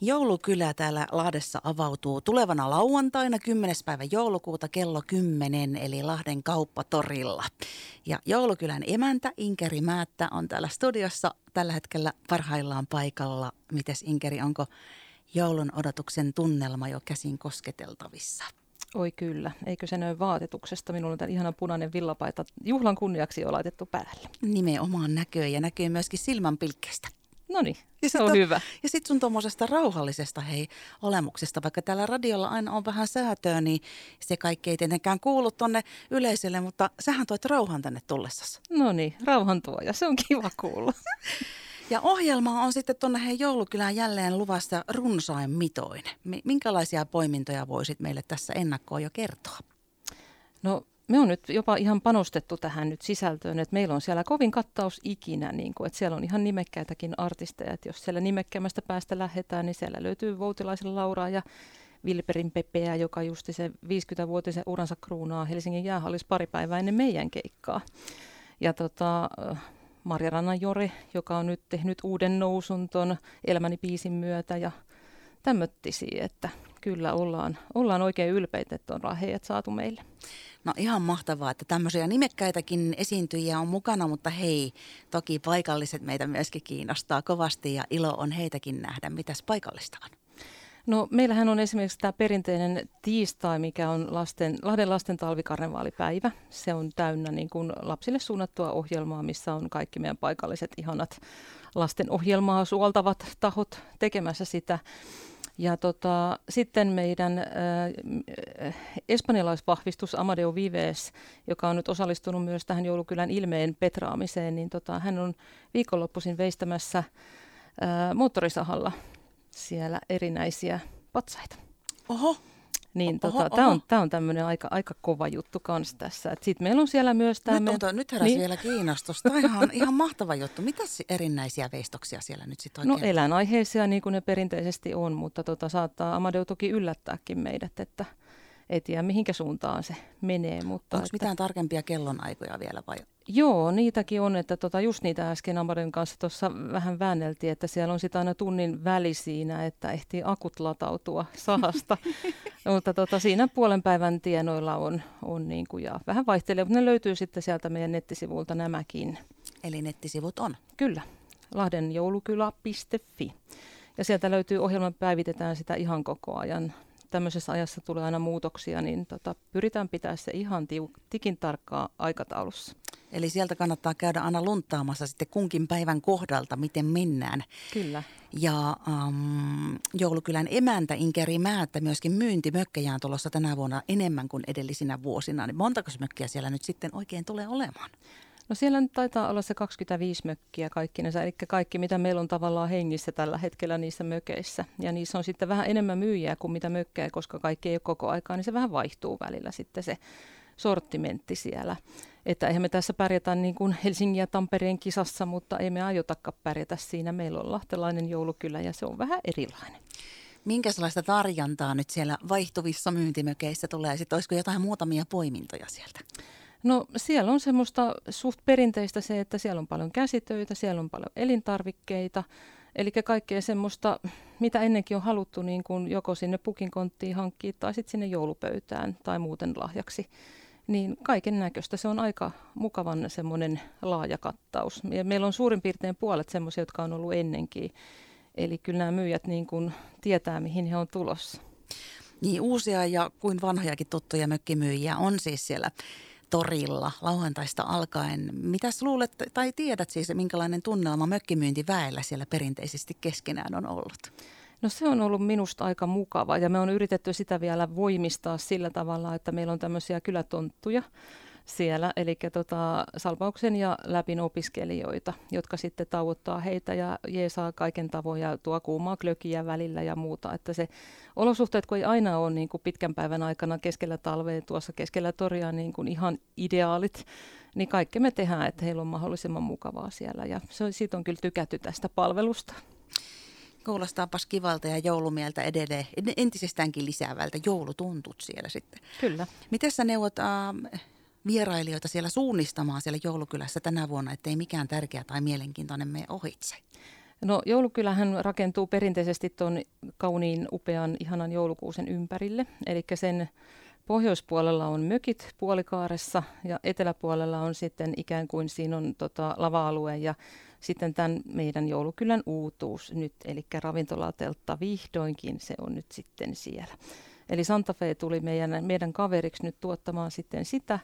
Joulukylä täällä Lahdessa avautuu tulevana lauantaina 10. päivä joulukuuta kello 10 eli Lahden kauppatorilla. Ja joulukylän emäntä Inkeri Määttä on täällä studiossa tällä hetkellä parhaillaan paikalla. Mites Inkeri, onko joulun odotuksen tunnelma jo käsin kosketeltavissa? Oi kyllä, eikö se näy vaatetuksesta? Minulla on tämä ihana punainen villapaita juhlan kunniaksi jo laitettu päälle. Nimenomaan näköä ja näkyy myöskin silmänpilkkeestä. No niin, se on hyvä. Ja sitten sun tuommoisesta rauhallisesta hei olemuksesta, vaikka täällä radiolla aina on vähän säätöä, niin se kaikki ei tietenkään kuulu tonne yleisölle, mutta sähän toit rauhan tänne tullessasi. No niin, rauhan tuoja, se on kiva kuulla. Ja ohjelma on sitten tuonne hei joulukylään jälleen luvassa runsain mitoin. Minkälaisia poimintoja voisit meille tässä ennakkoon jo kertoa? No me on nyt jopa ihan panostettu tähän nyt sisältöön, että meillä on siellä kovin kattaus ikinä, niin kuin, että siellä on ihan nimekkäitäkin artisteja, että jos siellä nimekkäämästä päästä lähdetään, niin siellä löytyy Voutilaisen Lauraa ja Vilperin Pepeä, joka justi se 50-vuotisen uransa kruunaa Helsingin jäähallis pari päivää ennen meidän keikkaa. Ja tota, Marja Rannan Jori, joka on nyt tehnyt uuden nousun ton Elämäni biisin myötä ja tämmöttisi, että kyllä ollaan, ollaan oikein ylpeitä, että on heidät saatu meille. No ihan mahtavaa, että tämmöisiä nimekkäitäkin esiintyjiä on mukana, mutta hei, toki paikalliset meitä myöskin kiinnostaa kovasti ja ilo on heitäkin nähdä. Mitäs paikallista on? No meillähän on esimerkiksi tämä perinteinen tiistai, mikä on lasten, Lahden lasten talvikarnevaalipäivä. Se on täynnä niin kuin lapsille suunnattua ohjelmaa, missä on kaikki meidän paikalliset ihanat lasten ohjelmaa suoltavat tahot tekemässä sitä. Ja tota, sitten meidän äh, espanjalaisvahvistus Amadeo Vives, joka on nyt osallistunut myös tähän joulukylän ilmeen petraamiseen, niin tota, hän on viikonloppuisin veistämässä äh, moottorisahalla siellä erinäisiä patsaita. Oho, niin tota, tämä on, tää on tämmöinen aika, aika kova juttu kanssa tässä. Sitten meillä on siellä myös tämä... Nyt, me... nyt heräsi niin. vielä kiinnostus. Tämä on ihan, ihan mahtava juttu. Mitä erinäisiä veistoksia siellä nyt sitten no oikein? No eläinaiheisia niin kuin ne perinteisesti on, mutta tota, saattaa Amadeu toki yllättääkin meidät, että ei tiedä mihinkä suuntaan se menee. Mutta Onko että... mitään tarkempia kellonaikoja vielä vai? Joo, niitäkin on, että tota, just niitä äsken Amaden kanssa tuossa vähän väänneltiin, että siellä on sitä aina tunnin väli siinä, että ehtii akut latautua sahasta. mutta tota, siinä puolen päivän tienoilla on, on niin kuin, ja vähän vaihtelee, mutta ne löytyy sitten sieltä meidän nettisivulta nämäkin. Eli nettisivut on? Kyllä, lahdenjoulukylä.fi. Ja sieltä löytyy ohjelman päivitetään sitä ihan koko ajan tämmöisessä ajassa tulee aina muutoksia, niin tota, pyritään pitää se ihan tiu, tikin tarkkaa aikataulussa. Eli sieltä kannattaa käydä aina luntaamassa sitten kunkin päivän kohdalta, miten mennään. Kyllä. Ja um, joulukylän emäntä Inkeri Määttä myöskin myyntimökkejä on tulossa tänä vuonna enemmän kuin edellisinä vuosina. Niin montako mökkiä siellä nyt sitten oikein tulee olemaan? No siellä nyt taitaa olla se 25 mökkiä kaikkinensa, eli kaikki mitä meillä on tavallaan hengissä tällä hetkellä niissä mökeissä. Ja niissä on sitten vähän enemmän myyjiä kuin mitä mökkejä, koska kaikki ei ole koko aikaa, niin se vähän vaihtuu välillä sitten se sortimentti siellä. Että eihän me tässä pärjätä niin kuin Helsingin ja Tampereen kisassa, mutta ei me aiotakaan pärjätä siinä. Meillä on lahtelainen joulukylä ja se on vähän erilainen. Minkälaista tarjontaa nyt siellä vaihtuvissa myyntimökeissä tulee? Sitten olisiko jotain muutamia poimintoja sieltä? No siellä on semmoista suht perinteistä se, että siellä on paljon käsitöitä, siellä on paljon elintarvikkeita, eli kaikkea semmoista, mitä ennenkin on haluttu niin kuin joko sinne pukinkonttiin hankkia tai sitten sinne joulupöytään tai muuten lahjaksi. Niin kaiken näköistä. Se on aika mukavan semmoinen laaja kattaus. Ja meillä on suurin piirtein puolet semmoisia, jotka on ollut ennenkin. Eli kyllä nämä myyjät niin kuin tietää, mihin he on tulossa. Niin uusia ja kuin vanhojakin tuttuja mökkimyyjiä on siis siellä torilla lauantaista alkaen. Mitäs luulet tai tiedät siis, minkälainen tunnelma mökkimyyntiväellä siellä perinteisesti keskenään on ollut? No se on ollut minusta aika mukava ja me on yritetty sitä vielä voimistaa sillä tavalla, että meillä on tämmöisiä kylätonttuja, siellä, eli tota, Salpauksen ja läpin opiskelijoita, jotka sitten tauottaa heitä ja jeesaa kaiken tavoin ja tuo kuumaa klökiä välillä ja muuta. Että se olosuhteet, kun ei aina ole niin kuin pitkän päivän aikana keskellä talvea tuossa keskellä toria niin kuin ihan ideaalit, niin kaikki me tehdään, että heillä on mahdollisimman mukavaa siellä ja se, siitä on kyllä tykätty tästä palvelusta. Kuulostaapas kivalta ja joulumieltä edelleen, entisestäänkin lisäävältä joulutuntut siellä sitten. Kyllä. Miten sä neuvot äh, vierailijoita siellä suunnistamaan siellä joulukylässä tänä vuonna, ettei mikään tärkeä tai mielenkiintoinen mene ohitse? No joulukylähän rakentuu perinteisesti tuon kauniin, upean, ihanan joulukuusen ympärille. Eli sen pohjoispuolella on mökit puolikaaressa ja eteläpuolella on sitten ikään kuin siinä on tota, lava-alue ja sitten tämän meidän joulukylän uutuus nyt, eli ravintolateltta vihdoinkin se on nyt sitten siellä. Eli Santa Fe tuli meidän, meidän kaveriksi nyt tuottamaan sitten sitä,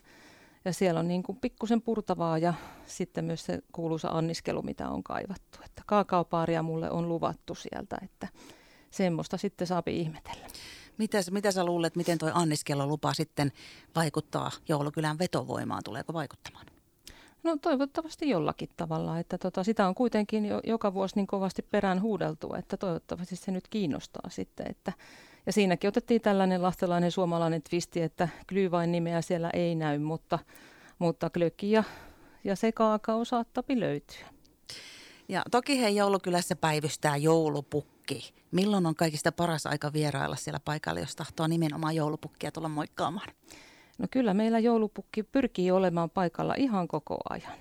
ja siellä on niin kuin pikkusen purtavaa ja sitten myös se kuuluisa anniskelu, mitä on kaivattu. Että kaakaopaaria mulle on luvattu sieltä, että semmoista sitten saapi ihmetellä. Mitä, mitä sä luulet, miten tuo anniskelulupa sitten vaikuttaa joulukylän vetovoimaan? Tuleeko vaikuttamaan? No toivottavasti jollakin tavalla, että tota, sitä on kuitenkin jo, joka vuosi niin kovasti perään huudeltu, että toivottavasti se nyt kiinnostaa sitten. Että, ja siinäkin otettiin tällainen lahtelainen suomalainen twisti, että Glyvain nimeä siellä ei näy, mutta, mutta glöki ja, ja se kaakao saattapi löytyä. Ja toki hei joulukylässä päivystää joulupukki. Milloin on kaikista paras aika vierailla siellä paikalla, jos tahtoo nimenomaan joulupukkia tulla moikkaamaan? No kyllä meillä joulupukki pyrkii olemaan paikalla ihan koko ajan.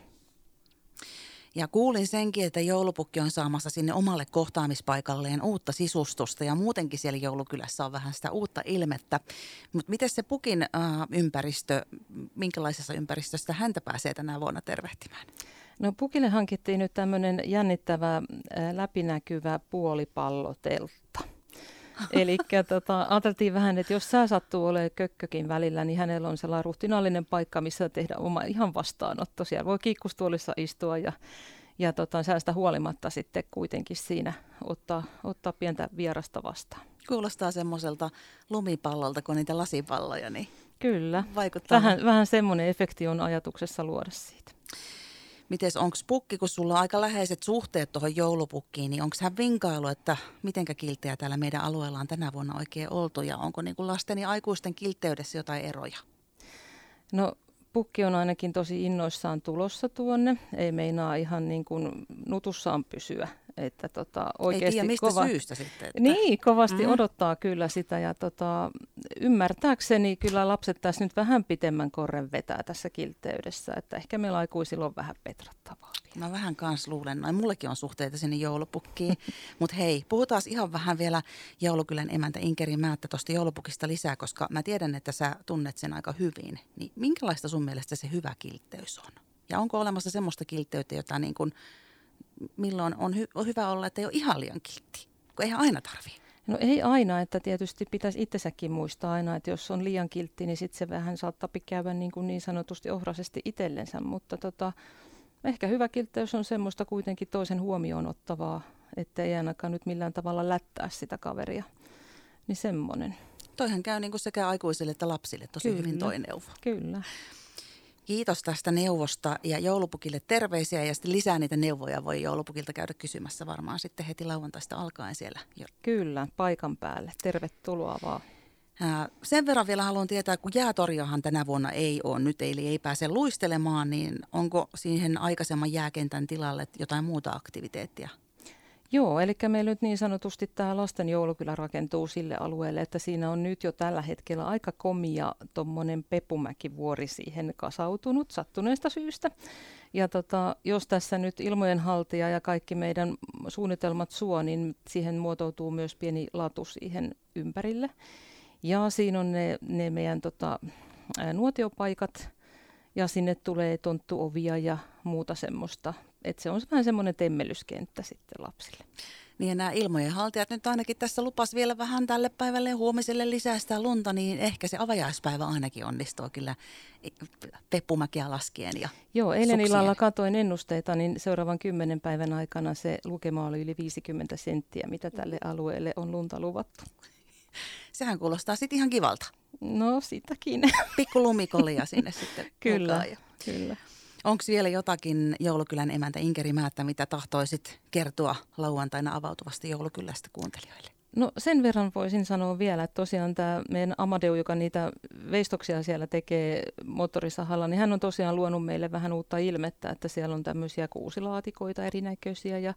Ja kuulin senkin, että joulupukki on saamassa sinne omalle kohtaamispaikalleen uutta sisustusta ja muutenkin siellä joulukylässä on vähän sitä uutta ilmettä. Mutta miten se pukin äh, ympäristö, minkälaisessa ympäristössä häntä pääsee tänä vuonna tervehtimään? No pukille hankittiin nyt tämmöinen jännittävä äh, läpinäkyvä puolipalloteltta. Eli tota, ajateltiin vähän, että jos sää sattuu olemaan kökkökin välillä, niin hänellä on sellainen ruhtinallinen paikka, missä tehdä oma ihan vastaanotto. Siellä voi kiikkustuolissa istua ja, ja tota, säästä huolimatta sitten kuitenkin siinä ottaa, ottaa pientä vierasta vastaan. Kuulostaa semmoiselta lumipallolta kuin niitä lasipalloja, niin Kyllä. Vaikuttaa. Vähän, vähän semmoinen efekti on ajatuksessa luoda siitä. Miten onko pukki, kun sulla on aika läheiset suhteet tuohon joulupukkiin, niin onko hän vinkailu, että mitenkä kilttejä täällä meidän alueella on tänä vuonna oikein oltu ja onko niin lasten ja aikuisten kiltteydessä jotain eroja? No pukki on ainakin tosi innoissaan tulossa tuonne. Ei meinaa ihan niin kuin nutussaan pysyä. Että tota, oikeasti Ei tiedä mistä kova... syystä sitten. Että... Niin, kovasti mm. odottaa kyllä sitä. Ja tota, ymmärtääkseni kyllä lapset tässä nyt vähän pitemmän korren vetää tässä kilteydessä. Että ehkä meillä aikuisilla on vähän petrattavaa. Mä vähän kans luulen, noin mullekin on suhteita sinne joulupukkiin. Mutta hei, puhutaan ihan vähän vielä joulukylän emäntä Inkeri Määttä tuosta joulupukista lisää, koska mä tiedän, että sä tunnet sen aika hyvin. Niin minkälaista sun mielestä se hyvä kiltteys on? Ja onko olemassa semmoista kiltteyttä, jota niin kuin, milloin on, hy- on hyvä olla, että ei ole ihan liian kiltti? Kun eihän aina tarvii. No ei aina, että tietysti pitäisi itsesäkin muistaa aina, että jos on liian kiltti, niin sitten se vähän saattaa käydä niin, kuin niin sanotusti ohrasesti itsellensä, mutta tota, ehkä hyvä kiltteys on semmoista kuitenkin toisen huomioon ottavaa, että ei ainakaan nyt millään tavalla lättää sitä kaveria. Niin semmoinen. Toihan käy niin kuin sekä aikuisille että lapsille tosi kyllä, hyvin toi neuvo. Kyllä. Kiitos tästä neuvosta ja joulupukille terveisiä ja sitten lisää niitä neuvoja voi joulupukilta käydä kysymässä varmaan sitten heti lauantaista alkaen siellä. Kyllä, paikan päälle. Tervetuloa vaan. Sen verran vielä haluan tietää, kun jäätorjahan tänä vuonna ei ole nyt, eli ei pääse luistelemaan, niin onko siihen aikaisemman jääkentän tilalle jotain muuta aktiviteettia? Joo, eli meillä nyt niin sanotusti tämä lasten joulukylä rakentuu sille alueelle, että siinä on nyt jo tällä hetkellä aika komia tuommoinen Pepumäki-vuori siihen kasautunut sattuneesta syystä. Ja tota, jos tässä nyt ilmojen haltija ja kaikki meidän suunnitelmat suo, niin siihen muotoutuu myös pieni latu siihen ympärille. Ja siinä on ne, ne meidän tota, nuotiopaikat ja sinne tulee tonttuovia ja muuta semmoista. Että se on vähän semmoinen temmelyskenttä sitten lapsille. Niin ja nämä ilmojen haltijat nyt ainakin tässä lupas vielä vähän tälle päivälle ja huomiselle lisää sitä lunta, niin ehkä se avajaispäivä ainakin onnistuu kyllä peppumäkiä laskien ja Joo, eilen suksien. illalla katoin ennusteita, niin seuraavan kymmenen päivän aikana se lukema oli yli 50 senttiä, mitä tälle alueelle on lunta luvattu. Sehän kuulostaa sitten ihan kivalta. No sitäkin. Pikku lumikolia sinne sitten. kyllä, kyllä. Onko vielä jotakin joulukylän emäntä Inkeri Määttä, mitä tahtoisit kertoa lauantaina avautuvasti joulukylästä kuuntelijoille? No sen verran voisin sanoa vielä, että tosiaan tämä meidän Amadeu, joka niitä veistoksia siellä tekee moottorisahalla, niin hän on tosiaan luonut meille vähän uutta ilmettä, että siellä on tämmöisiä kuusilaatikoita erinäköisiä ja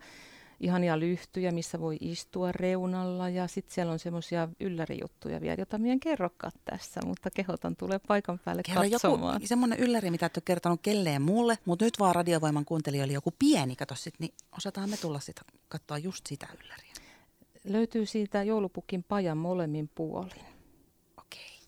ihania lyhtyjä, missä voi istua reunalla ja sitten siellä on semmoisia yllärijuttuja vielä, jota minä en kerrokaan tässä, mutta kehotan tulee paikan päälle Kerro katsomaan. joku semmoinen ylläri, mitä et ole kertonut kelleen mulle, mutta nyt vaan radiovoiman kuuntelijoille joku pieni, kato sit, niin osataan me tulla sitten katsoa just sitä ylläriä. Löytyy siitä joulupukin pajan molemmin puolin. Okei.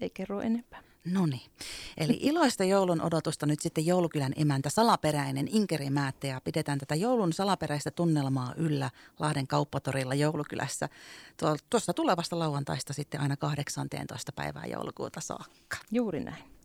Ei kerro enempää. No niin. Eli iloista joulun odotusta nyt sitten joulukylän emäntä salaperäinen Inkeri Määtte ja pidetään tätä joulun salaperäistä tunnelmaa yllä Lahden kauppatorilla joulukylässä tuosta tulevasta lauantaista sitten aina 18. päivää joulukuuta saakka. Juuri näin.